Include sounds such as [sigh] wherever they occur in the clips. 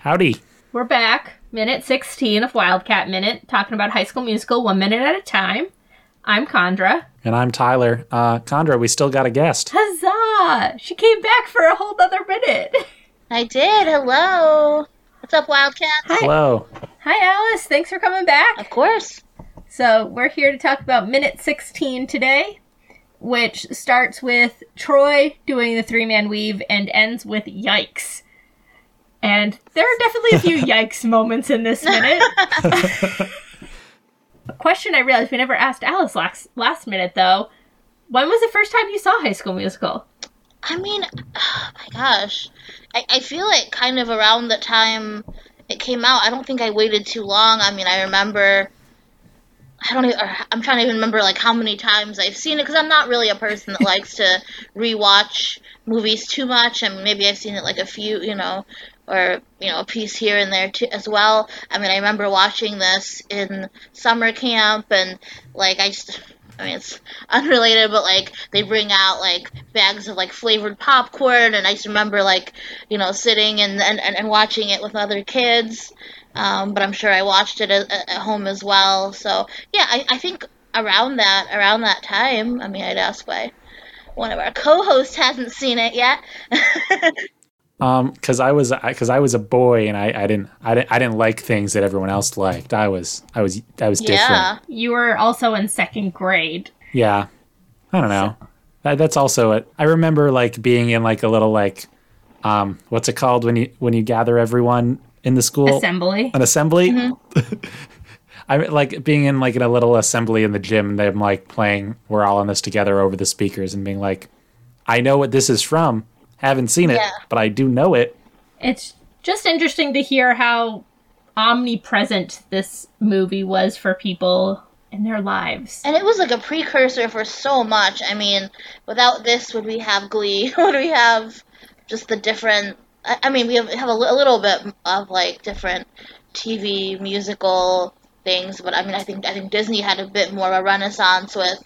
Howdy. We're back, minute 16 of Wildcat Minute, talking about High School Musical one minute at a time. I'm Chandra. And I'm Tyler. Uh, Chandra, we still got a guest. Huzzah! She came back for a whole other minute. I did. Hello. What's up, Wildcats? Hello. Hi, Alice. Thanks for coming back. Of course. So, we're here to talk about minute 16 today, which starts with Troy doing the three man weave and ends with yikes. And there are definitely a few [laughs] yikes moments in this minute. a question I realized we never asked Alice last, last minute, though. When was the first time you saw High School Musical? I mean, oh [sighs] my gosh. I, I feel like kind of around the time it came out, I don't think I waited too long. I mean, I remember. I don't even, I'm trying to even remember like how many times I've seen it because I'm not really a person that likes to [laughs] rewatch movies too much. and maybe I've seen it like a few, you know, or you know a piece here and there too as well. I mean, I remember watching this in summer camp and like I just I mean, it's [laughs] unrelated, but like they bring out like bags of like flavored popcorn, and I just remember like you know sitting and and, and watching it with other kids. Um, but I'm sure I watched it at, at home as well. So yeah, I, I think around that around that time. I mean, I'd ask why one of our co-hosts [laughs] hasn't seen it yet. [laughs] um, because I was because I was a boy and I, I didn't I didn't I didn't like things that everyone else liked. I was I was I was different. yeah. You were also in second grade. Yeah. I don't know. That, that's also it. I remember like being in like a little like um what's it called when you when you gather everyone in the school Assembly. an assembly. [laughs] I like being in like in a little assembly in the gym. And them like playing. We're all in this together over the speakers and being like, I know what this is from. Haven't seen it, Yeah. but I do know it. It's just interesting to hear how omnipresent this movie was for people in their lives. And it was like a precursor for so much. I mean, without this, would we have Glee? [laughs] would we have just the different? I, I mean, we have, have a, a little bit of like different TV musical things, but I mean, I think I think Disney had a bit more of a renaissance with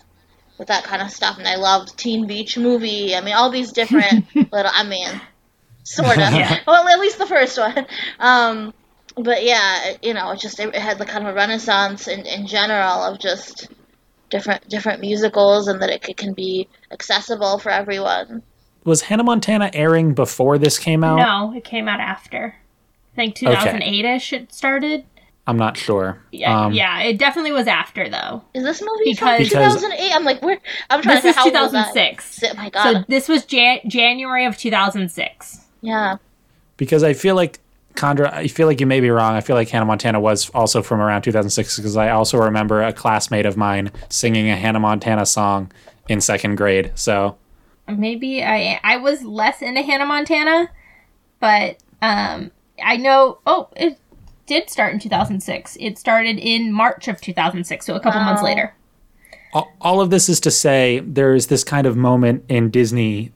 with that kind of stuff. And I loved Teen Beach Movie. I mean, all these different [laughs] little. I mean, sort of. Yeah. [laughs] Well, at least the first one. Um, but yeah, it- you know, it just it had the kind of a renaissance in, in general of just different different musicals and that it c- can be accessible for everyone. Was Hannah Montana airing before this came out? No, it came out after. I think 2008 ish it started. I'm not sure. Yeah, Um, yeah, it definitely was after though. Is this movie Because- from 2008? I'm like, where? I'm trying This to is figure out how old was I? 2006. Si- My god! So this was Jan- January of 2006. yeah. because I feel like Chandra, I feel like you may be wrong. I feel like Hannah Montana was also from around 2006 because I also remember a classmate of mine singing a Hannah Montana song in second grade. So Maybe I I was less into Hannah Montana, but um I know oh it did start in 2006. It started in March of 2006, so a couple months later. all, all of this is to say there's this kind of moment in Disney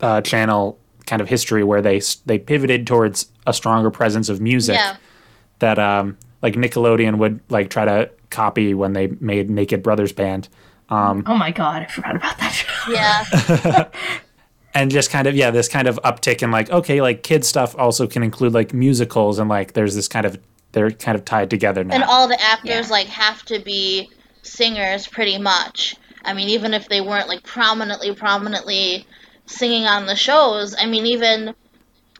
uh, Channel kind of history where they they pivoted towards a stronger presence of music Yeah. that um like Nickelodeon would like try to copy when they made Naked Brothers Band. Um, Oh my god, I forgot about that show. Yeah. [laughs] [laughs] and just kind of yeah this kind of uptick in like okay like kid stuff also can include like musicals and like there's this kind of they're kind of tied together now and all the actors Yeah. like have to be singers pretty much i mean even if they weren't like prominently prominently singing on the shows i mean even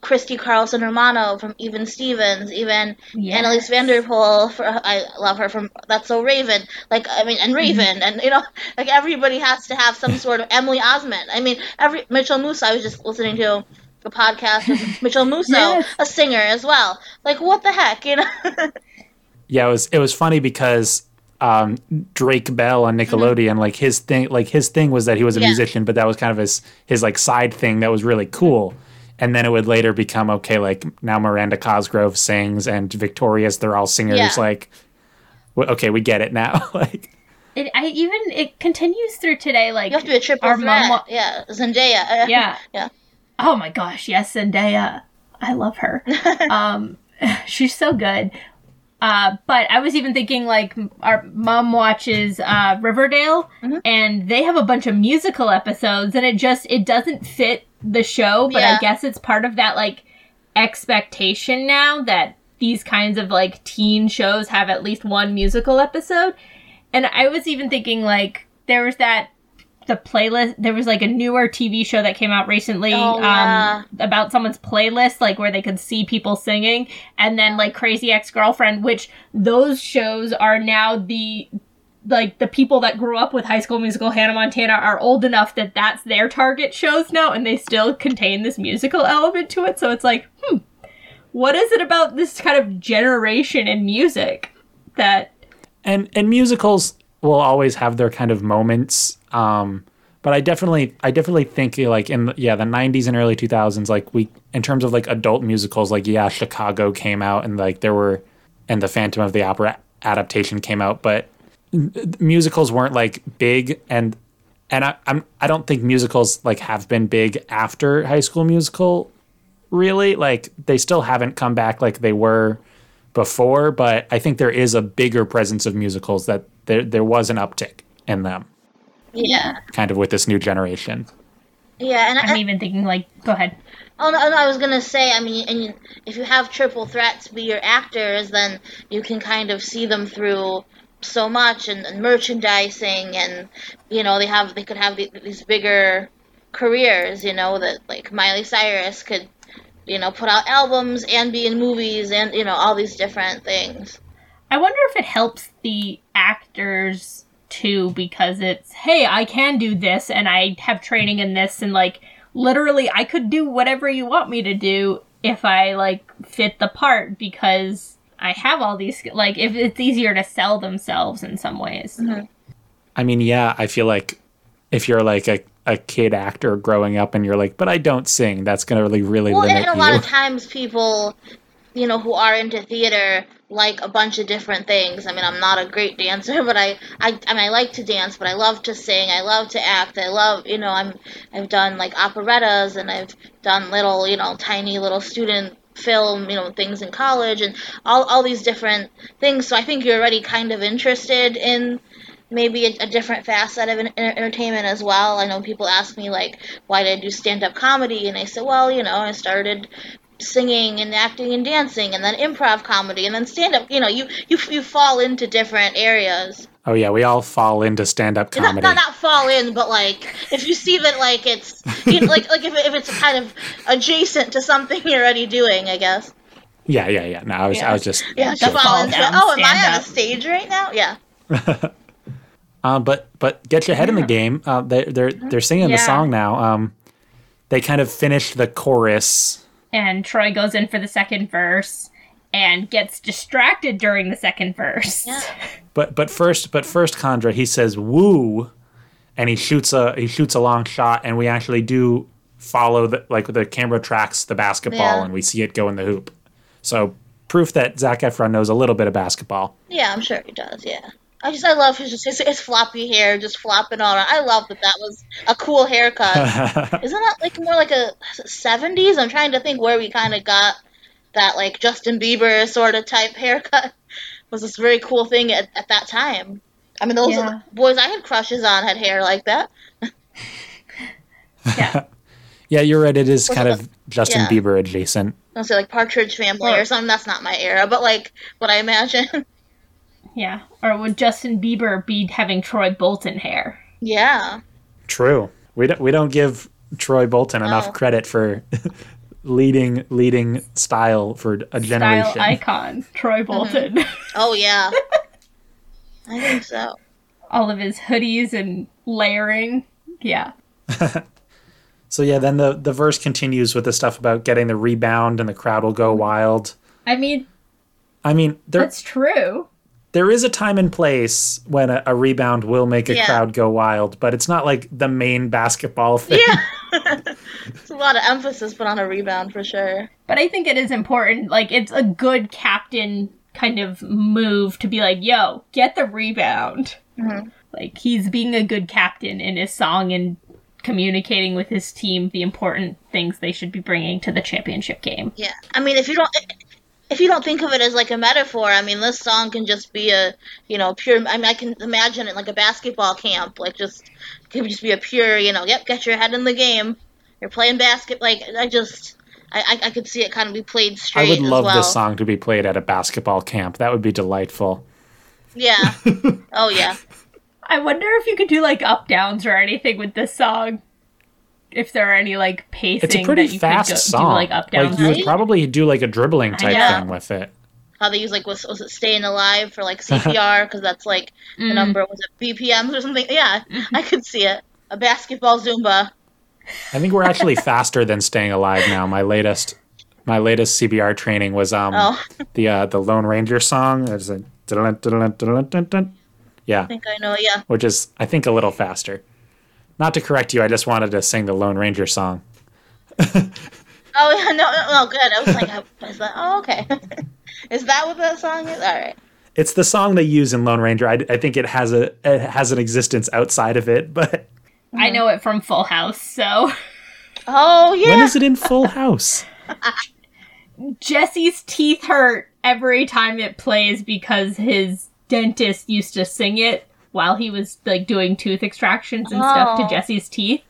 christy carlson romano from even stevens even Yes. anneliese van der pol for, i love her from that's so raven like i mean and raven and you know like everybody has to have some [laughs] sort of emily osment i mean every mitchell musso i was just listening to a podcast with [laughs] mitchell musso Yes. a singer as well like what the heck you know [laughs] yeah it was it was funny because um, Drake Bell on Nickelodeon, like his thing, like his thing was that he was a Mm-hmm. Yeah. musician, but that was kind of his his like side thing that was really cool. And then it would later become okay, like now Miranda Cosgrove sings and Victoria's, they're all singers. Yeah. Like, w- okay, we get it now. [laughs] like, It I even it continues through today like You have to be a triple Our threat. mom wa- yeah, Zendaya. [laughs] Yeah. yeah. Oh my gosh, yes, Zendaya. I love her. [laughs] um, she's so good. Uh, but I was even thinking like our mom watches uh, Riverdale, and they have a bunch of musical episodes, and it just it doesn't fit the show. But Yeah. I guess it's part of that like expectation now that these kinds of like teen shows have at least one musical episode. And I was even thinking like there was that the playlist there was like a newer TV show that came out recently Oh, yeah. um about someone's playlist like where they could see people singing and then like Crazy Ex-Girlfriend which those shows are now the like the people that grew up with High School Musical Hannah Montana are old enough that that's their target shows now and they still contain this musical element to it. So it's like hmm what is it about this kind of generation in music that and and musicals will always have their kind of moments um but i definitely i definitely think like in yeah the 90s and early 2000s like we in terms of like adult musicals like yeah chicago came out and like there were and the phantom of the opera adaptation came out but musicals weren't like big and and I, I'm I don't think musicals like have been big after High School Musical, really. Like they still haven't come back like they were before, but I think there is a bigger presence of musicals that there there was an uptick in them, Yeah. kind of with this new generation. Yeah, and I, I'm even thinking like go ahead Oh no, no, I was gonna say. I mean, and you, if you have triple threats be your actors, then you can kind of see them through so much and, and merchandising, and you know they have they could have the, these bigger careers. You know that like Miley Cyrus could, you know, put out albums and be in movies and you know all these different things. I wonder if it helps the actors too because it's hey, I can do this and I have training in this and like literally I could do whatever you want me to do if I like fit the part because I have all these sk- like if it's easier to sell themselves in some ways. Mm-hmm. I mean, yeah, I feel like if you're like a, a kid actor growing up and you're like, but I don't sing, that's gonna really really Well, and, limit and a lot you. of times people, you know, who are into theater like a bunch of different things. I mean, I'm not a great dancer, [laughs] but I, I, I mean, I like to dance, but I love to sing. I love to act. I love, you know, I'm, I've done like operettas and I've done little, you know, tiny little student film, you know, things in college and all, all these different things. So I think you're already kind of interested in maybe a, a different facet of en- entertainment as well. I know people ask me like, why did I do stand-up comedy? And I said, well, you know, I started singing and acting and dancing and then improv comedy and then stand-up. You know, you you you fall into different areas. Oh yeah, we all fall into stand up Not, comedy. not not fall in, but like if you see that like it's you know, like like if, if it's kind of adjacent to something you're already doing, I guess. Yeah, yeah, yeah. No, I was Yeah. I was just Yeah, to fall fall into. down, Oh, am I on a stage right now? Yeah. [laughs] Uh, but but get your head in the game. Uh, they, they're they're singing the song now. Um, they kind of finished the chorus. And Troy goes in for the second verse and gets distracted during the second verse. Yeah. But but first but first Chandra he says woo, and he shoots a he shoots a long shot, and we actually do follow the like the camera tracks the basketball, Yeah. and we see it go in the hoop. So proof that Zac Efron knows a little bit of basketball. Yeah, I'm sure he does. Yeah. I just I love his his, his floppy hair just flopping all around. I love that that was a cool haircut. [laughs] Isn't that like more like a 70s? I'm trying to think where we kind of got that like Justin Bieber sort of type haircut. Was this very cool thing at, at that time? I mean, those Yeah. boys I had crushes on had hair like that. [laughs] Yeah. [laughs] yeah, you're right. It is Was kind it of Justin yeah. Bieber adjacent. I'll say like Partridge Family Or- or something. That's not my era, but like what I imagine. [laughs] Yeah. Or would Justin Bieber be having Troy Bolton hair? yeah. True. We don't we don't give Troy Bolton enough Oh. credit for leading leading style for a generation. Style icon, Troy uh-huh. Bolton. [laughs] Oh yeah. I think so. All of his hoodies and layering. Yeah. [laughs] So yeah, then the the verse continues with the stuff about getting the rebound and the crowd will go wild. I mean, I mean, there that's true. There is a time and place when a, a rebound will make a Yeah. crowd go wild, but it's not like the main basketball thing. Yeah. [laughs] It's a lot of emphasis put on a rebound for sure. But I think it is important. Like, it's a good captain kind of move to be like, yo, get the rebound. Mhm. Like, he's being a good captain in his song and communicating with his team the important things they should be bringing to the championship game. Yeah, I mean, if you don't, if you don't think of it as like a metaphor, I mean, this song can just be a, you know, pure. I mean, I can imagine it like a basketball camp, like just it could just be a pure, you know, yep, get your head in the game. You're playing basket, like I just, I, I, I could see it kind of be played straight. I would love as well. this song to be played at a basketball camp. That would be delightful. Yeah. [laughs] oh yeah. I wonder if you could do like up downs or anything with this song. If there are any like pacing, It's a pretty that you fast could go, song. do like up downs. you would probably do like a dribbling type know. thing with it. How they use like was, was it staying alive for like CPR because [laughs] that's like the Mm. number was it BPMs or something? Yeah, I could see it. A basketball Zumba. I think we're actually [laughs] faster than staying alive now. My latest my latest CPR training was um Oh, the uh, the Lone Ranger song. It's a yeah, I think I know. Yeah. which is I think a little faster. Not to correct you, I just wanted to sing the Lone Ranger song. [laughs] Oh yeah, no, no, no, good. I was like, I- is that? Oh, okay. [laughs] is that what that song is? All right. It's the song they use in Lone Ranger. I, I think it has a it has an existence outside of it, but [laughs] I know it from Full House, so Oh yeah. when is it in Full House? Jesse's teeth hurt every time it plays because his dentist used to sing it while he was like doing tooth extractions and stuff to Oh. Jesse's teeth.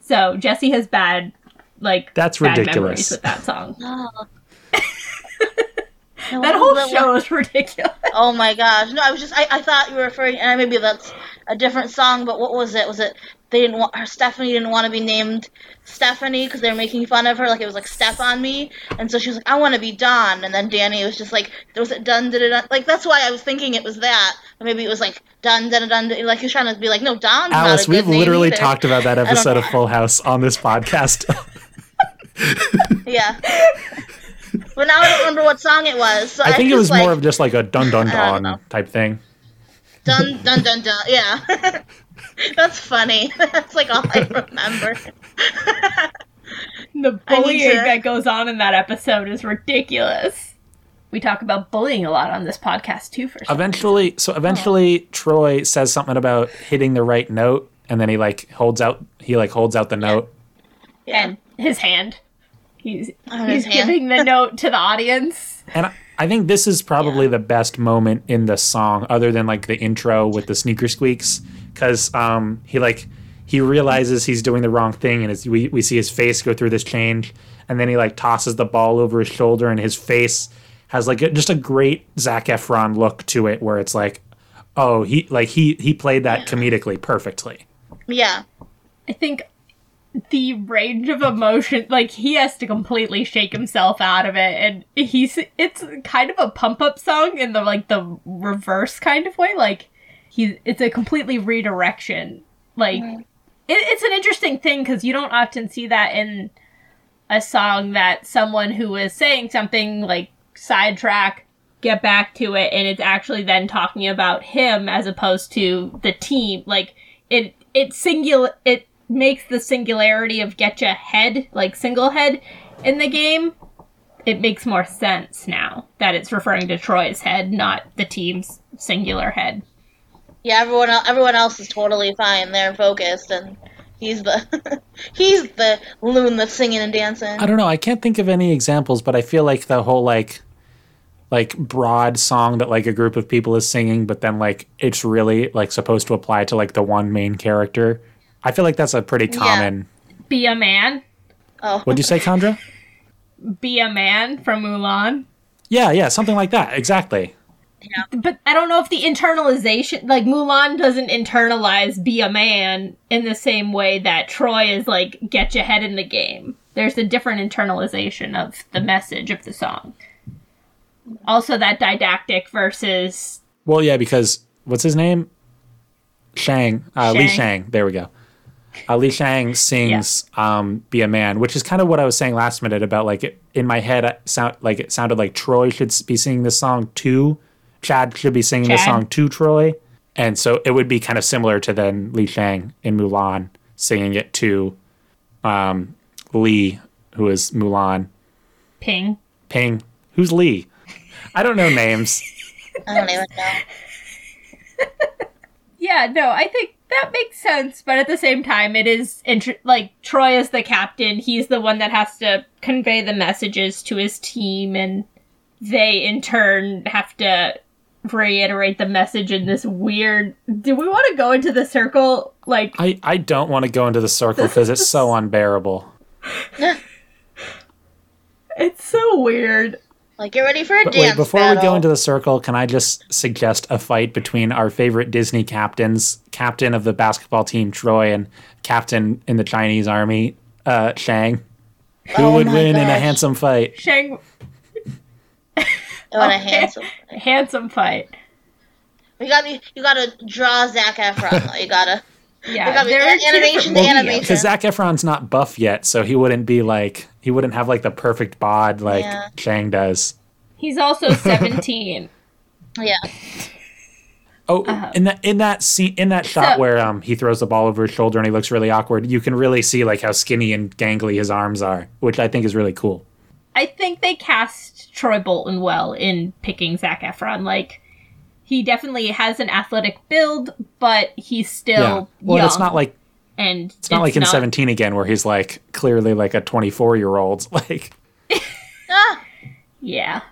So Jesse has bad like That's bad ridiculous. memories with that song. [laughs] Oh. [laughs] That whole show is ridiculous. Oh my gosh! No, I was just I, I thought you were referring, and maybe that's a different song. But what was it? Was it they didn't want her Stephanie didn't want to be named Stephanie because they were making fun of her, like it was like Step on me, and so she was like, I want to be Dawn, and then Danny was just like, was it done did it like that's why I was thinking it was that, or maybe it was like done done done like he was trying to be like, no, Dawn's Alice, we've literally either. talked about that episode of. Full House on this podcast. Yeah. but now I don't remember what song it was. So I think it was like, more of just like a dun dun I dun type thing. Dun dun dun dun. Yeah. [laughs] That's funny. [laughs] That's like all I remember. [laughs] The bullying to- that goes on in that episode is ridiculous. We talk about bullying a lot on this podcast too. For some Eventually, so eventually, oh. Troy says something about hitting the right note, and then he like holds out. He like holds out the note. yeah. and his hand. He's On he's his hand. giving the note to the audience. And I, I think this is probably the best moment in the song, other than like the intro with the sneaker squeaks, because um, he like he realizes he's doing the wrong thing, and it's, we we see his face go through this change, and then he like tosses the ball over his shoulder, and his face has like a, just a great Zac Efron look to it, where it's like, oh, he like he he played that comedically perfectly. yeah. I think the range of emotion, like he has to completely shake himself out of it, and he's it's kind of a pump up song in the like the reverse kind of way. Like he's it's a completely redirection. Like it, it's an interesting thing because you don't often see that in a song that someone who is saying something like sidetrack get back to it and it's actually then talking about him as opposed to the team like it it singular it makes the singularity of getcha head like single head in the game it makes more sense now that it's referring to troy's head not the team's singular head Yeah, everyone el- everyone else is totally fine. They're focused and he's the [laughs] he's the loon that's singing and dancing. I don't know. I can't think of any examples, but I feel like the whole like like broad song that like a group of people is singing, but then like it's really like supposed to apply to like the one main character. I feel like that's a pretty common. be a man Oh. What'd you say, Chandra? [laughs] be a man from mulan Yeah, yeah, something like that. Exactly. Yeah. but I don't know if the internalization, like Mulan doesn't internalize be a man in the same way that Troy is like get your head in the game. There's a different internalization of the message of the song. Also, that didactic versus Well, yeah, because what's his name? Shang. Uh, Li Shang. Shang. There we go. Uh, Li Shang sings um, "Be a Man," which is kind of what I was saying last minute about like it, in my head. It sound like it sounded like Troy should be singing this song too. Chad should be singing this song to Troy, and so it would be kind of similar to then Li Shang in Mulan singing it to um, Lee, who is Mulan. Ping. Ping, who's Lee? I don't know names. I don't even know. [laughs] Yeah, no, I think that makes sense, but at the same time, it is int- like Troy is the captain. He's the one that has to convey the messages to his team, and they in turn have to reiterate the message in this weird. Do we want to go into the circle? Like, I, I don't want to go into the circle because it's so [laughs] unbearable. It's so weird. Like, get ready for a But dance wait, before battle. we go into the circle, can I just suggest a fight between our favorite Disney captains, captain of the basketball team Troy and captain in the Chinese army, uh, Shang? Who Oh would my win in a handsome fight? Shang [laughs] Oh, and a Okay. handsome. handsome fight. You got to you got to draw Zac Efron. [laughs] You gotta. Yeah, You got to there animation to videos. animation. Because Zac Efron's not buff yet, so he wouldn't be like he wouldn't have like the perfect bod like Yeah. Shang does. He's also [laughs] 17. Yeah. Oh, in that in that scene in that shot Uh-huh. So- where um he throws the ball over his shoulder and he looks really awkward, you can really see like how skinny and gangly his arms are, which I think is really cool. I think they cast Troy Bolton well in picking Zac Efron. Like, he definitely has an athletic build, but he's still yeah. Well, young. it's not like and it's not like in 17 again where he's like clearly like a 24 year old [laughs] like Ah, Yeah,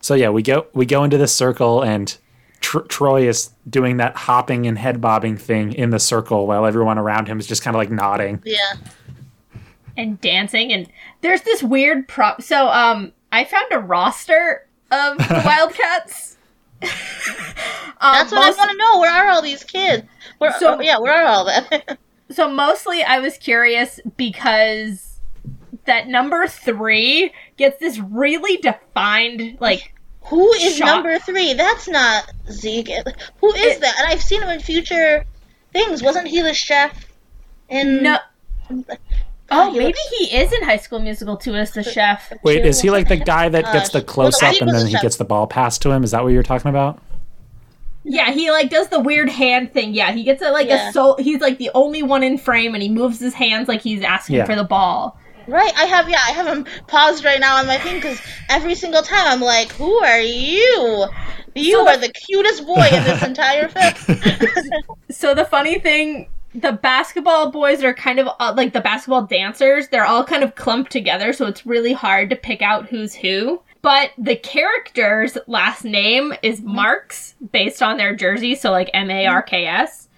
so yeah we go we go into this circle and Tr- troy is doing that hopping and head bobbing thing in the circle while everyone around him is just kind of like nodding yeah. and dancing, and there's this weird prop. So, um, I found a roster of [laughs] the Wildcats. um, That's what most- I want to know. Where are all these kids? Where? So- oh, yeah. Where are all that? [laughs] So mostly I was curious because that number three gets this really defined like Who is Shot. number three? That's not Zeke. Who is It- that? And I've seen him in future things. Wasn't he the chef? In no Oh, he maybe looks- he is in High School Musical too as the chef. wait is he like the guy that gets Uh, the close up Zeke and then a he chef. gets the ball passed to him is that what you're talking about Yeah, he like does the weird hand thing. Yeah, he gets it like Yeah. a soul. He's like the only one in frame, and he moves his hands like he's asking Yeah. for the ball. Right, I have yeah, I have him paused right now on my thing because every single time I'm like, "Who are you? You So are the- the cutest boy in this entire [laughs] film." [laughs] [laughs] So the funny thing, the basketball boys are kind of uh, like the basketball dancers. They're all kind of clumped together, so it's really hard to pick out who's who. But the character's last name is Marks, based on their jersey, so like M A R K S.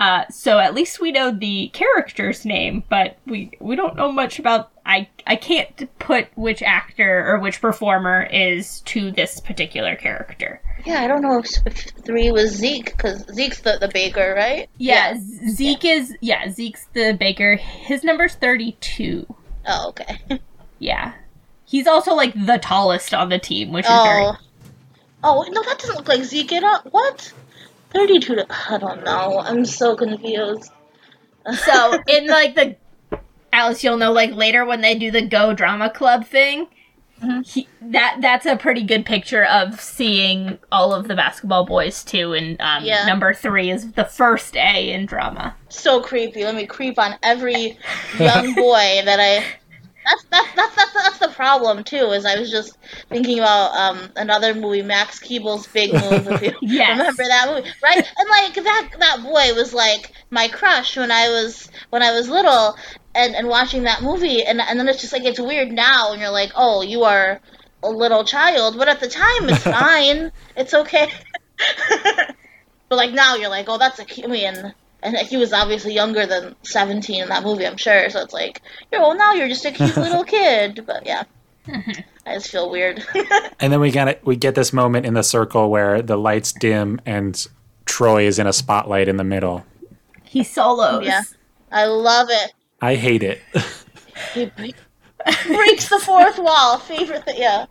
Uh, so at least we know the character's name, but we we don't know much about. I I can't put which actor or which performer is to this particular character. yeah, I don't know if, if three was Zeke because Zeke's the, the baker, right? Yeah, Z- Zeke is yeah, Zeke's the baker. His number's 32. Oh, okay. [laughs] Yeah. He's also like the tallest on the team, which is very Oh, oh no, that doesn't look like Zeke at all. What? Thirty-two. To, I don't know. I'm so confused. [laughs] So, in like the Alice, you'll know like later when they do the Go Drama Club thing, he, that that's a pretty good picture of seeing all of the basketball boys too. And um, Yeah. number three is the first A in drama. so creepy. Let me creep on every young boy that I. That's that's that's that's that's the problem too. Is I was just thinking about um another movie, Max Keeble's Big Move. If you [laughs] Yes. remember that movie, right? And like that that boy was like my crush when I was when I was little, and and watching that movie, and and then it's just like it's weird now, and you're like, oh, you are a little child, but at the time it's [laughs] fine, it's okay. [laughs] but like now you're like, oh, that's a. Mean, and he was obviously younger than 17 in that movie, I'm sure. So it's like, you know, now you're just a cute [laughs] little kid. But yeah, [laughs] I just feel weird. [laughs] and then we got it we get this moment in the circle where the lights dim and troy is in a spotlight in the middle He solos. Yeah. I love it. i hate it He bre- breaks the fourth wall. Favorite thing. Yeah.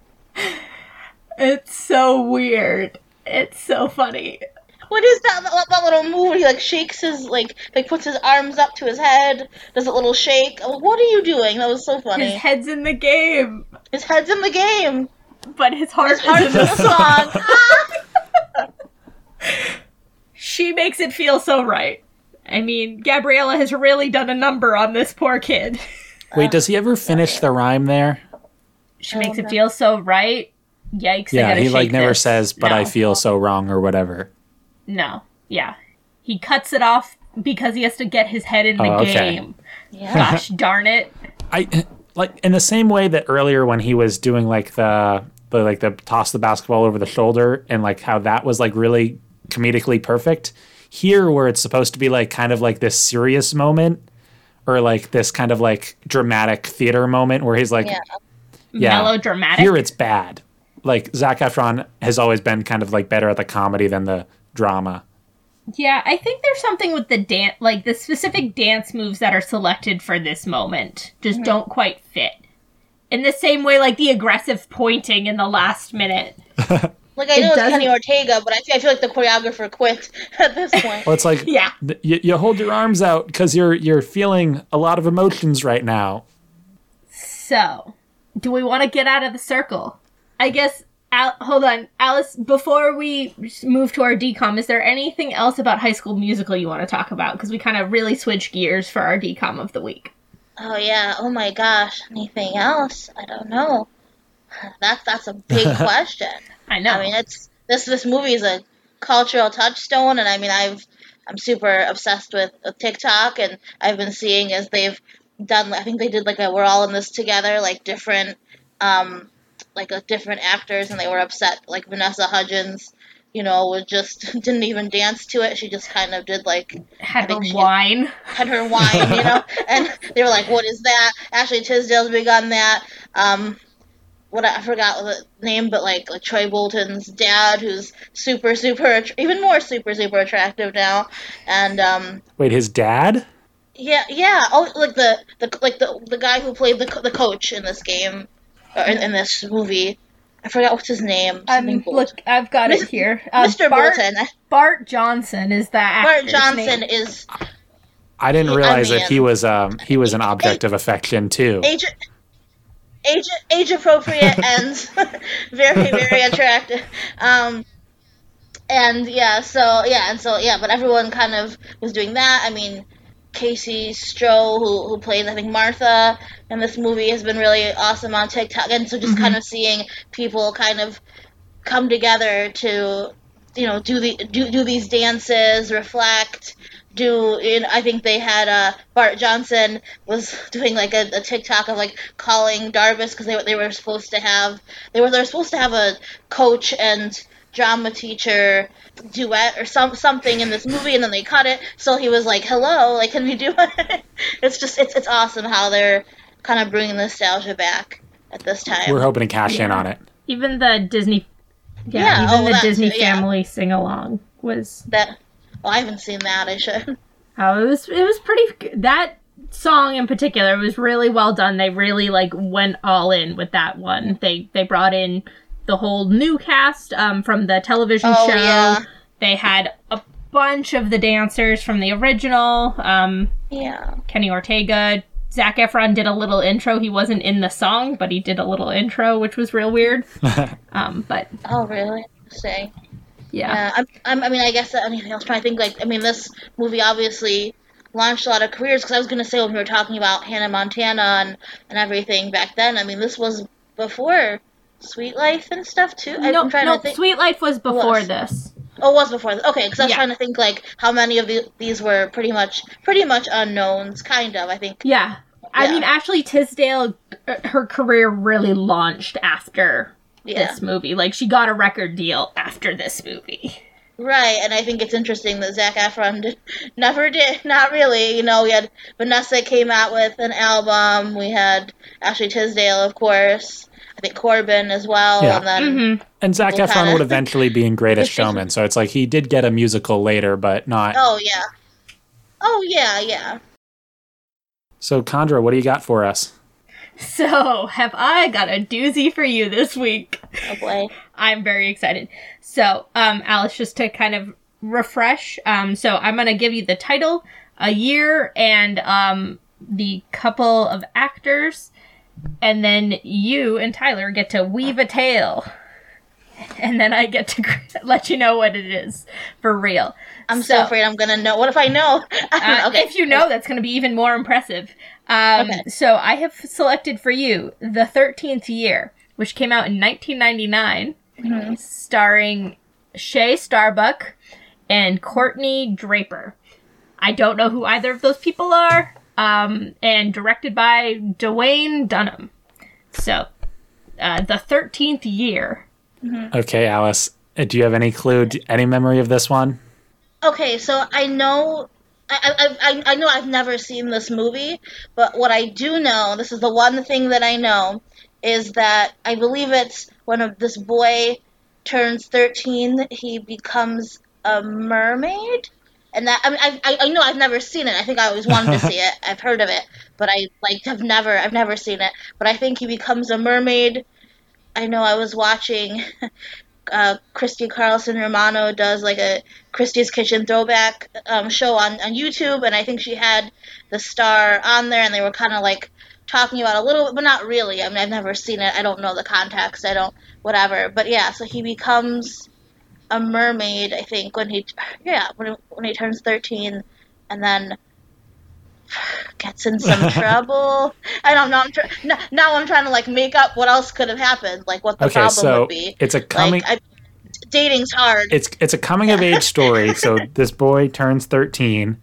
It's so weird. It's so funny. What is that, that that little move? where He like shakes his like like puts his arms up to his head, does a little shake. Oh, What are you doing? That was so funny. His head's in the game, His head's in the game. but his heart His heart's is in in the the song. song. [laughs] She makes it feel so right. I mean, Gabriella has really done a number on this poor kid. [laughs] wait does he ever finish the rhyme there She makes it feel so right. Yikes! Yeah gotta he like shake never says but no. i feel so wrong or whatever no. Yeah, he cuts it off because he has to get his head in the Oh, okay. game. Yeah. Gosh [laughs] darn it! I like in the same way that earlier when he was doing like the the like the toss the basketball over the shoulder and like how that was like really comedically perfect. Here where it's supposed to be like kind of like this serious moment or like this kind of like dramatic theater moment where he's like Yeah. Yeah. melodramatic. Here it's bad. Like Zac Efron has always been kind of like better at the comedy than the drama. Yeah, I think there's something with the dance, like the specific dance moves that are selected for this moment just mm-hmm. don't quite fit. In the same way, like the aggressive pointing in the last minute. [laughs] Like I It know it's doesn't- Kenny Ortega, but I feel, I feel like the choreographer quit [laughs] at this point. Well, it's like Yeah. th- you, you hold your arms out because you're you're feeling a lot of emotions right now. So, do we want to get out of the circle? I guess. Al- hold on, Alice. Before we move to our DCOM, is there anything else about High School Musical you want to talk about? Because we kind of really switch gears for our DCOM of the week. Oh yeah. Oh my gosh. Anything else? I don't know. [sighs] That's that's a big [laughs] question. I know. I mean, it's this this movie is a cultural touchstone, and I mean, I've I'm super obsessed with, with TikTok, and I've been seeing as they've done. I think they did like a "We're all in this together," like different, um, like uh, different actors, and they were upset. Like Vanessa Hudgens, you know, was just [laughs] didn't even dance to it. She just kind of did like Had her wine. had her wine, you know, [laughs] and they were like, "What is that?" Ashley Tisdale's big on that. Um, what I I forgot the name, but like, like Troy Bolton's dad, who's super, super, even more super, super attractive now, and um, Wait, his dad? yeah, yeah, oh, like the, the like the the guy who played the the coach in this game, or in, in this movie. I forgot what's his name. Something I'm Bolton. look. I've got it here. Uh, Mr. Bart, Bolton. Bart Johnson is that Bart Johnson name. is I didn't I realize that he was um he was an object of affection too. age age age appropriate [laughs] and very very attractive um and yeah so yeah and so yeah but everyone kind of was doing that i mean kaycee stroh who, who plays i think martha in this movie has been really awesome on tiktok. And so just kind of seeing people kind of come together to you know do the do, do these dances reflect do I think they had uh, Bart Johnson was [laughs] doing like a, a TikTok of like calling Darbus because they they were supposed to have they were they were supposed to have a coach and drama teacher duet or some something in this movie and then they cut it so he was like hello like can we do it [laughs] it's just it's it's awesome how they're kind of bringing nostalgia back at this time We're hoping to cash in on it. Even the Disney, yeah, Yeah, even oh, the that Disney too, yeah. family sing along was. that oh I haven't seen that I should [laughs] Oh, it was it was pretty. That song in particular was really well done. They really like went all in with that one. They they brought in the whole new cast um, from the television Oh, show. yeah. They had a bunch of the dancers from the original. Um, yeah Kenny Ortega. Zac Efron did a little intro. He wasn't in the song, but he did a little intro, which was real weird. [laughs] um, but oh really say yeah. Yeah, I'm, I'm, I mean, I guess I mean, I was trying to think like, I mean, this movie obviously launched a lot of careers because I was gonna say when we were talking about Hannah Montana and and everything back then. I mean, this was before Suite Life and stuff too. I- no, I'm trying no, to think. Suite Life was before Was. this. Oh, it was before. This. Okay, because I was Yeah. trying to think like how many of the, these were pretty much pretty much unknowns, kind of. I think. Yeah. I Yeah. mean, Ashley Tisdale, uh, her career really launched after Yeah. this movie. Like, she got a record deal after this movie. Right, and I think it's interesting that Zac Efron [laughs] did, never did, not really. You know, we had Vanessa came out with an album. We had Ashley Tisdale, of course. I think Corbin as well, Yeah. and then Mm-hmm. And Zac People Efron kinda- would eventually be in Greatest Showman, so it's like he did get a musical later, but not. oh yeah, oh yeah, yeah. So Chandra, what do you got for us? So, have I got a doozy for you this week? Oh boy, I'm very excited. So, um, Alice, just to kind of refresh, um, so I'm gonna give you the title, a year, and um, the couple of actors, and then you and Tyler get to weave a tale, [laughs] and then I get to [laughs] let you know what it is for real. I'm so, afraid I'm gonna know. What if I know? [laughs] Uh, okay, If you know, that's going to be even more impressive. Um, Okay. So I have selected for you The 13th Year, which came out in 1999, Mm-hmm. starring Chez Starbuck and Courtney Draper. I don't know who either of those people are, um, and directed by Duwayne Dunham. So, uh, The 13th Year. Okay, Alice, uh, do you have any clue, d- any memory of this one? Okay, so I know. I, I, I, I know I've never seen this movie, but what I do know, this is the one thing that I know, is that I believe it's when a, this boy turns 13, he becomes a mermaid. And that I mean I, I know I've never seen it. I think I always wanted to [laughs] see it. I've heard of it, but I like have never I've never seen it. But I think he becomes a mermaid. I know I was watching [laughs] uh, Christy Carlson Romano does like a Christy's Kitchen throwback um, show on, on YouTube, and I think she had the star on there, and they were kind of like talking about a little bit, but not really. I mean, I've never seen it. I don't know the context. I don't, whatever. But yeah, so he becomes a mermaid, I think, when he, yeah, when, when he turns 13, and then gets in some [laughs] trouble. I don't know. I'm tr- now, now I'm trying to like make up what else could have happened, like what the Okay, problem so would be. it's a coming. Like, I, dating's hard. it's it's a coming of age story. So [laughs] this boy turns thirteen,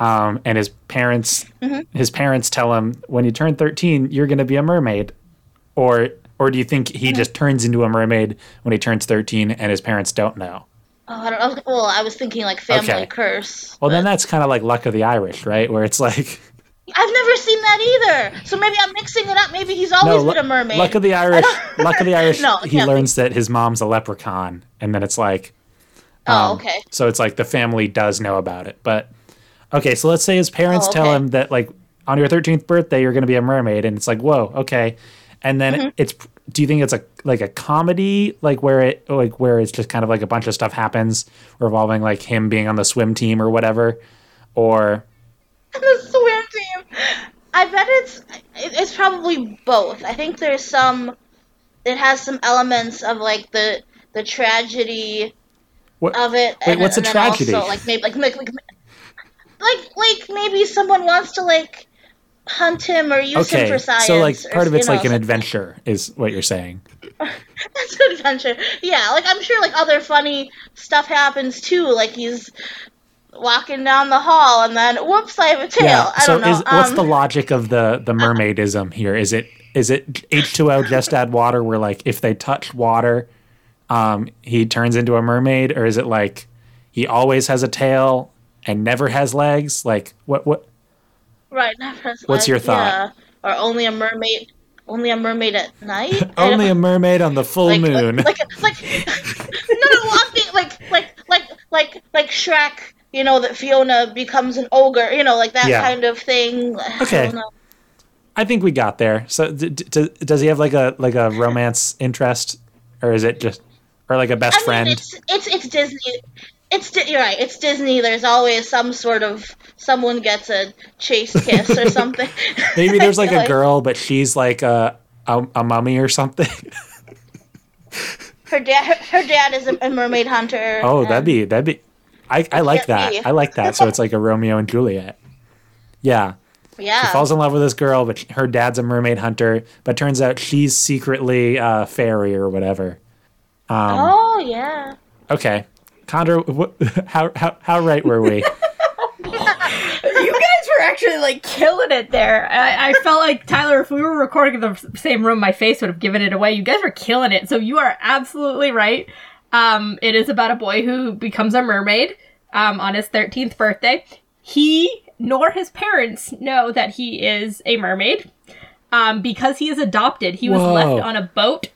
um, and his parents Mm-hmm. his parents tell him when you turn thirteen you're going to be a mermaid, or or do you think Mm-hmm. he just turns into a mermaid when he turns thirteen and his parents don't know? Oh, I don't know. Well, I was thinking like family Okay. curse. Well, then that's kind of like Luck of the Irish, right? Where it's like [laughs] I've never seen that either. So maybe I'm mixing it up. Maybe he's always no, been a mermaid. Luck of the Irish. Luck of the [laughs] Irish. No, he be. learns that his mom's a leprechaun, and then it's like oh, Um, okay. So it's like the family does know about it. But okay, so let's say his parents Oh, tell him that like on your 13th birthday you're going to be a mermaid and it's like, "Whoa, okay." And then Mm-hmm. it's do you think it's a like a comedy like where it like where it's just kind of like a bunch of stuff happens revolving like him being on the swim team or whatever or [laughs] the swim team. I bet it's it's probably both. I think there's some. It has some elements of like the the tragedy what of it. Wait, and, what's a and then tragedy? Also, like maybe like, like like like like maybe someone wants to like hunt him or use him for science. So like or, part of you it's know, like an adventure is what you're saying. [laughs] That's an adventure. Yeah, like I'm sure like other funny stuff happens too. Like he's walking down the hall and then whoops, I have a tail. I so don't know. is what's um, the logic of the the mermaidism here? Is it is it H2O just add water where like if they touch water um he turns into a mermaid or is it like he always has a tail and never has legs? Like what what right? never has What's your thought? Yeah. Or only a mermaid. Only a mermaid at night. [laughs] Only a mermaid on the full like, moon. Like like, like no no. I'm thinking like like like like like Shrek. You know that Fiona becomes an ogre. You know like that Yeah. kind of thing. I Okay. know. I think we got there. So d- d- does he have like a like a romance interest or is it just or like a best I mean, friend? it's it's it's Disney. It's you're right. It's Disney. There's always some sort of someone gets a chase kiss or [laughs] something. Maybe [laughs] there's like a Like, girl but she's like a a, a mummy or something. [laughs] Her dad. Her, her dad is a, mermaid hunter. Oh, that'd be that'd be. I, I like that. I like that. So it's like a Romeo and Juliet. Yeah, yeah. he falls in love with this girl, but her dad's a mermaid hunter. But turns out she's secretly a fairy or whatever. Um, oh yeah. Okay, Chandra, wh- [laughs] how how how right were we? [laughs] you guys were actually like killing it there. I, I felt like Tyler, if we were recording in the same room, my face would have given it away. You guys were killing it. So you are absolutely right. Um, it is about a boy who becomes a mermaid um, on his 13th birthday. He nor his parents know that he is a mermaid um, because he is adopted. He was Whoa. left on a boat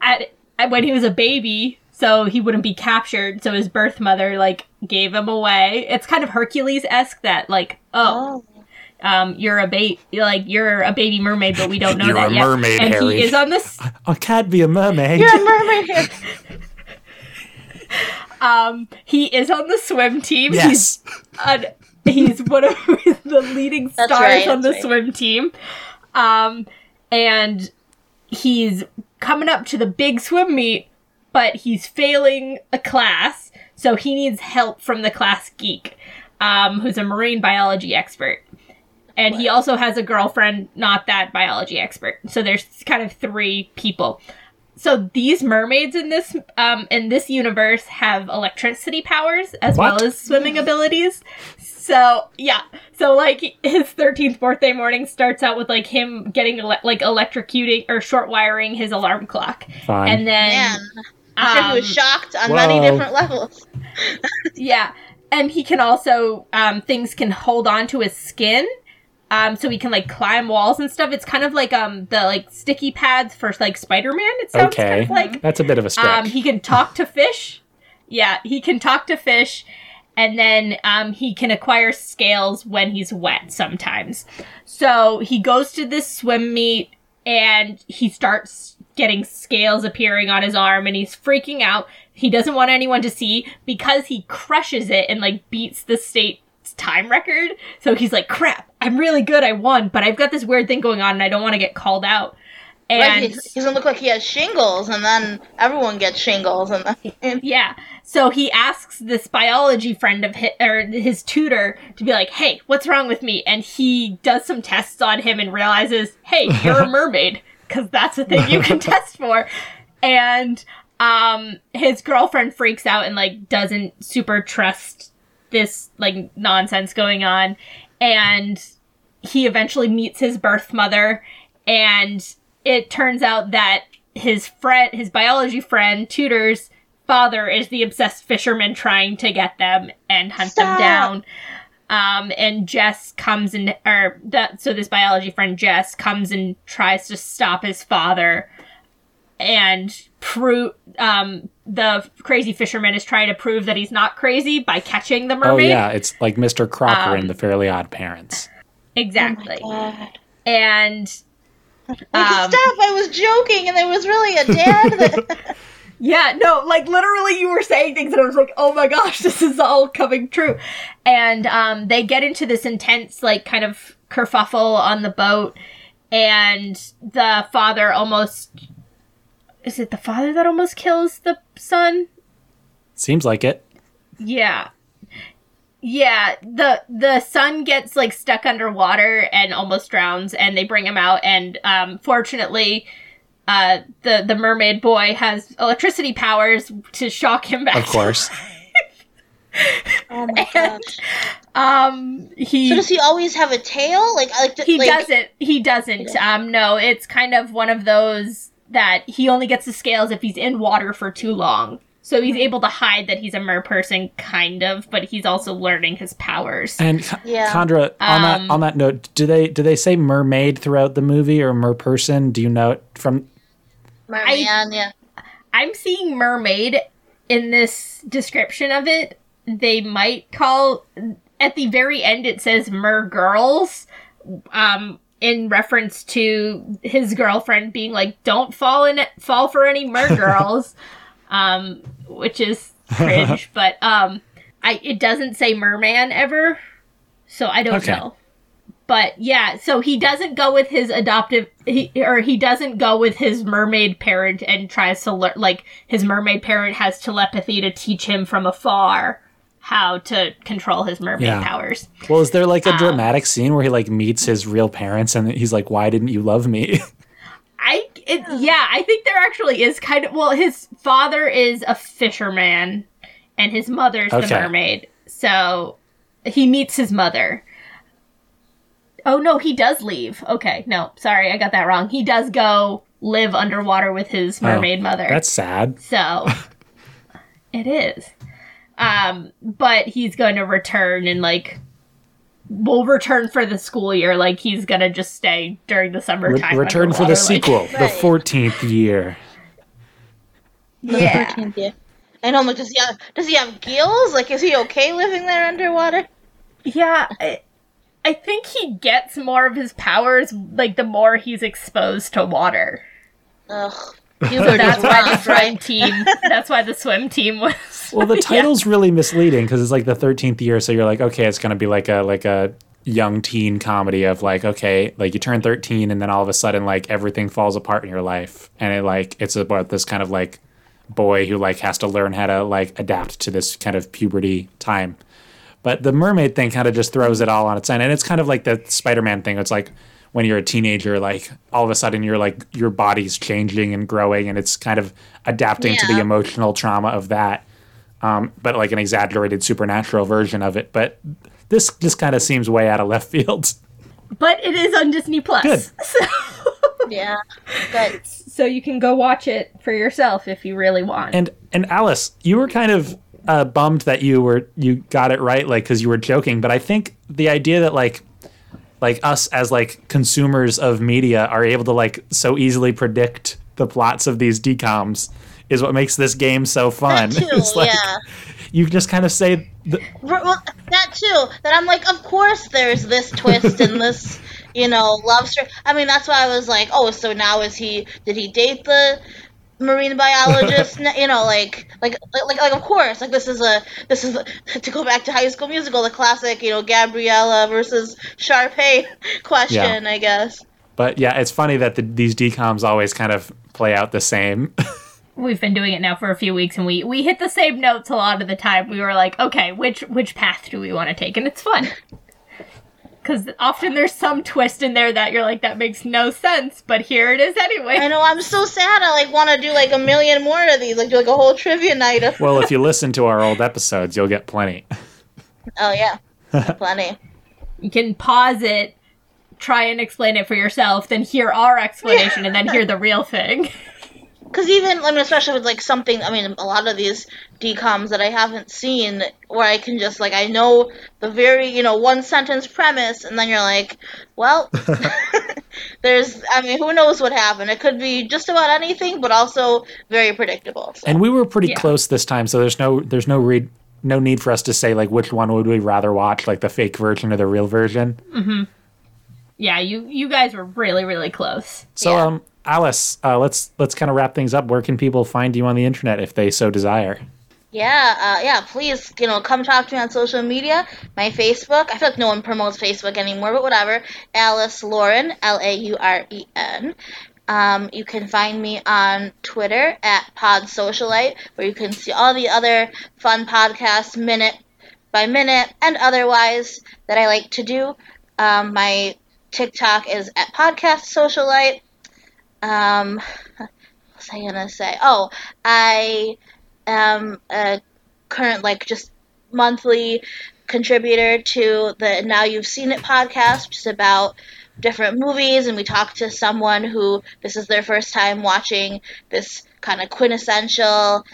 at, at when he was a baby so he wouldn't be captured so his birth mother like gave him away it's kind of hercules-esque that like oh Oh. um you're a baby like you're a baby mermaid but we don't know [laughs] You're that a yet mermaid, and Harry. he is on this [laughs] I can't be a mermaid. You're a [laughs] mermaid um he is on the swim team he's yes. on, he's one of the leading stars right, on the right. swim team. Um, and he's coming up to the big swim meet, but he's failing a class, so he needs help from the class geek, um, who's a marine biology expert. And he also has a girlfriend, not that biology expert. So there's kind of three people. So these mermaids in this um, in this universe have electricity powers as What? well as swimming abilities. So yeah, so like his thirteenth birthday morning starts out with like him getting ele- like electrocuting or short wiring his alarm clock, Fine. and then Man, I'm sure he was Um, shocked on many different levels. [laughs] yeah, and he can also um, things can hold on to his skin. um, so he can like climb walls and stuff. It's kind of like um the like sticky pads for like Spider Man. It sounds kind Okay, of like. that's a bit of a stretch. Um, he can talk to fish. Yeah, he can talk to fish, and then um, he can acquire scales when he's wet sometimes. So he goes to this swim meet, and he starts getting scales appearing on his arm, and he's freaking out. He doesn't want anyone to see because he crushes it and like beats the state time record. So he's like, "Crap! I'm really good. I won, but I've got this weird thing going on, and I don't want to get called out." Right, And he's, he's gonna look like he has shingles, and then everyone gets shingles, and then [laughs] Yeah. So he asks this biology friend of his, or his tutor to be like, "Hey, what's wrong with me?" And he does some tests on him and realizes, "Hey, you're a [laughs] mermaid because that's a thing you can [laughs] test for." And um his girlfriend freaks out and like doesn't super trust this like nonsense going on. And he eventually meets his birth mother. And it turns out that his friend his biology friend tutor's father is the obsessed fisherman trying to get them and hunt them down um and jess comes and or that so this biology friend jess comes and tries to stop his father and prove um the crazy fisherman is trying to prove that he's not crazy by catching the mermaid. oh mermaid yeah, it's like Mr. Crocker Um, in The Fairly Odd Parents. exactly God. and Like, Um, stop! I was joking, and there was really a dad. That... [laughs] Yeah, no, like literally you were saying things and I was like, oh my gosh, [laughs] this is all coming true. And um, they get into this intense, like, kind of kerfuffle on the boat, and the father almost. Is it the father that almost kills the son? Seems like it. Yeah. Yeah, the the son gets like stuck underwater and almost drowns and they bring him out and um fortunately uh the the mermaid boy has electricity powers to shock him back. Of course. oh my gosh! Um he So does he always have a tail? Like, like he like, doesn't he doesn't um no it's kind of one of those that he only gets the scales if he's in water for too long so he's able to hide that he's a mer person kind of but he's also learning his powers And Ca- Yeah. Chandra, on that Um, on that note, do they do they say mermaid throughout the movie or mer person? Do you know it from? Merman, yeah. i'm seeing mermaid in this description of it they might call at the very end it says mer girls um in reference to his girlfriend being like don't fall in fall for any mer [laughs] girls um which is cringe [laughs] but um i it doesn't say merman ever so i don't Okay. know but yeah so he doesn't go with his adoptive he, or he doesn't go with his mermaid parent and tries to learn like his mermaid parent has telepathy to teach him from afar how to control his mermaid Yeah. powers Well, is there like a Um, dramatic scene where he like meets his real parents and he's like, "Why didn't you love me?" [laughs] I it, yeah, I think there actually is kind of well, his father is a fisherman and his mother's the mermaid. So he meets his mother. Oh no, he does leave. Okay, no, sorry, I got that wrong. He does go live underwater with his mermaid mother. That's sad. So [laughs] it is. Um, but he's going to return and like will return for the school year. Like he's gonna just stay during the Re- summertime. return for underwater, the like- sequel, the fourteenth year. [laughs] The Yeah. 13th year. I know, I'm like, does he have does he have gills? Like, is he okay living there underwater? Yeah, I, I think he gets more of his powers like the more he's exposed to water. Ugh. [laughs] So that's why the swim team. [laughs] That's why the swim team was. Well, the [laughs] Yeah. title's really misleading because it's like the thirteenth year, so you're like, okay, it's gonna be like a like a young teen comedy of like, okay, like you turn thirteen and then all of a sudden like everything falls apart in your life, and it like it's about this kind of like boy who like has to learn how to like adapt to this kind of puberty time. But the mermaid thing kind of just throws it all on its end, and it's kind of like the Spider-Man thing. It's like when you're a teenager, like all of a sudden you're like your body's changing and growing, and it's kind of adapting to the emotional trauma of that. Um, but like an exaggerated supernatural version of it. But this just kind of seems way out of left field. But it is on Disney Plus, Good. [laughs] so, Yeah. But so you can go watch it for yourself if you really want. And and Alice, you were kind of uh, bummed that you were you got it right, like because you were joking. But I think the idea that like like us as like consumers of media are able to like so easily predict the plots of these DCOMs is what makes this game so fun. [laughs] Too, It's like yeah. you just kind of say the, R- Well, that too. That I'm like, of course there's this twist and this, [laughs] you know, love story. I mean, that's why I was like, oh, so now is he? Did he date the marine biologist? [laughs] You know, like, like, like, like, like, of course, like this is a, this is a, [laughs] to go back to High School Musical, the classic, you know, Gabriella versus Sharpay [laughs] question, I guess. but yeah, it's funny that the, these DCOMs always kind of play out the same. We've been doing it now for a few weeks, and we we hit the same notes a lot of the time. We were like, okay, which which path do we want to take? And it's fun. Because often there's some twist in there that you're like, that makes no sense, but here it is anyway. I know. I'm so sad. I like want to do like a million more of these, like do like a whole trivia night of. well, if you [laughs] listen to our old episodes, you'll get plenty. Oh yeah, [laughs] plenty. You can pause it, try and explain it for yourself, then hear our explanation, and then hear the real thing. [laughs] Because even, I mean, especially with like something, I mean, a lot of these DCOMs that I haven't seen, where I can just like, I know the very, you know, one sentence premise, and then you're like, well, [laughs] [laughs] there's, I mean, who knows what happened? It could be just about anything, but also very predictable. So. And we were pretty Yeah. close this time, so there's no there's no read no need for us to say like which one would we rather watch, like the fake version or the real version. Mm-hmm. Yeah, you you guys were really really close. So Yeah. um Alice, uh, let's let's kind of wrap things up. Where can people find you on the internet if they so desire? Yeah, uh, yeah, please, you know, come talk to me on social media. My Facebook, I feel like no one promotes Facebook anymore, but whatever. Alice Lauren, L A U R E N. Um, you can find me on Twitter at Pod Socialite, where you can see all the other fun podcasts, minute by minute and otherwise, that I like to do. Um, my TikTok is at Podcast Socialite. Um, what was I gonna say? Oh, I am a current like just monthly contributor to the Now You've Seen It podcast, is about different movies, and we talk to someone who this is their first time watching this kind of quintessential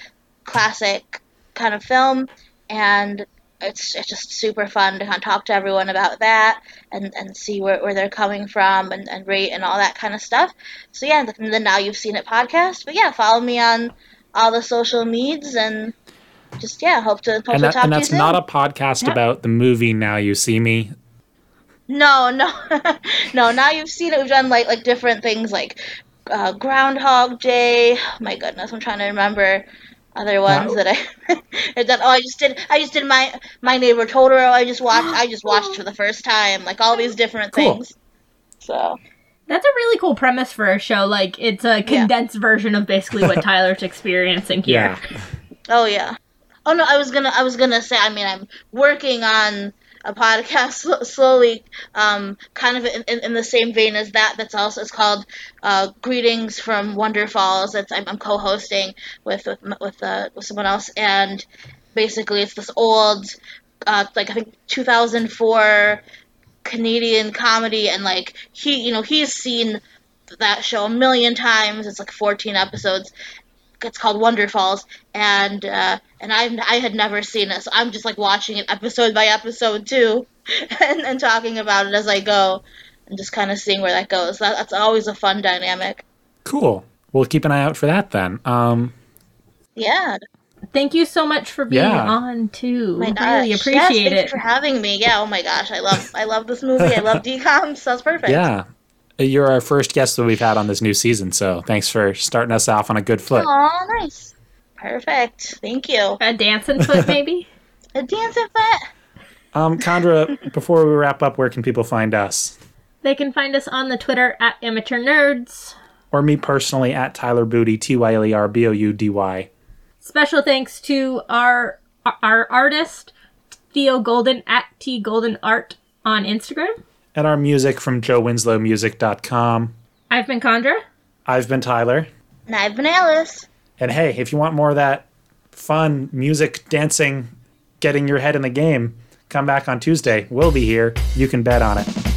classic kind of film, and it's, it's just super fun to kind of talk to everyone about that and, and see where, where they're coming from and, and rate and all that kind of stuff. So yeah, the, the Now You've Seen It podcast. But yeah, follow me on all the social medias and just yeah, hope to hope And, to that, talk and to you that's not a podcast Yeah. about the movie Now You See Me. No, no, [laughs] no. Now you've seen it. We've done like like different things like uh, Groundhog Day. Oh, my goodness, I'm trying to remember other ones Wow. that I [laughs] I've. Oh, I just did. I just did my my neighbor Totoro. Oh, I just watched. I just watched for the first time. Like all these different Cool. things. So That's a really cool premise for a show. Like it's a condensed version of basically what [laughs] Tyler's experiencing here. Yeah. Oh yeah. Oh no, I was gonna I was gonna say. I mean, I'm working on a podcast sl- [laughs] slowly, um, kind of in, in, in the same vein as that. That's also it's called uh, Greetings from Wonderfalls. That's I'm, I'm co-hosting with with with, uh, with someone else, and basically it's this old, uh, like I think 2004 Canadian comedy, and like he you know he's seen that show a million times. It's like 14 episodes. It's called Wonderfalls, and uh, and I I had never seen it, so I'm just like watching it episode by episode too, [laughs] and, and talking about it as I go, and just kind of seeing where that goes. That, that's always a fun dynamic. Cool. We'll keep an eye out for that then. Um, Yeah, Thank you so much for being Yeah. on too. my gosh. really yes, appreciate thank you it. for having me. Yeah, oh my gosh, I love I love this movie. I love [laughs] DCOMs. That's perfect. yeah. You're our first guest that we've had on this new season, so thanks for starting us off on a good foot. Oh, nice. Perfect. Thank you. A dancing foot, maybe. [laughs] A dancing foot. Um, Chandra, before we wrap up, where can people find us? they can find us on the Twitter at Amateur Nerds. Or me personally at Tyler Boudy, T Y L E R B O U D Y. Special thanks to our our artist Theo Golden at T Golden Art on Instagram. And our music from joewinslowmusic.com. I've been Chandra. I've been Tyler. And I've been Alice. And hey, if you want more of that fun music, dancing, getting your head in the game, come back on Tuesday. We'll be here. You can bet on it.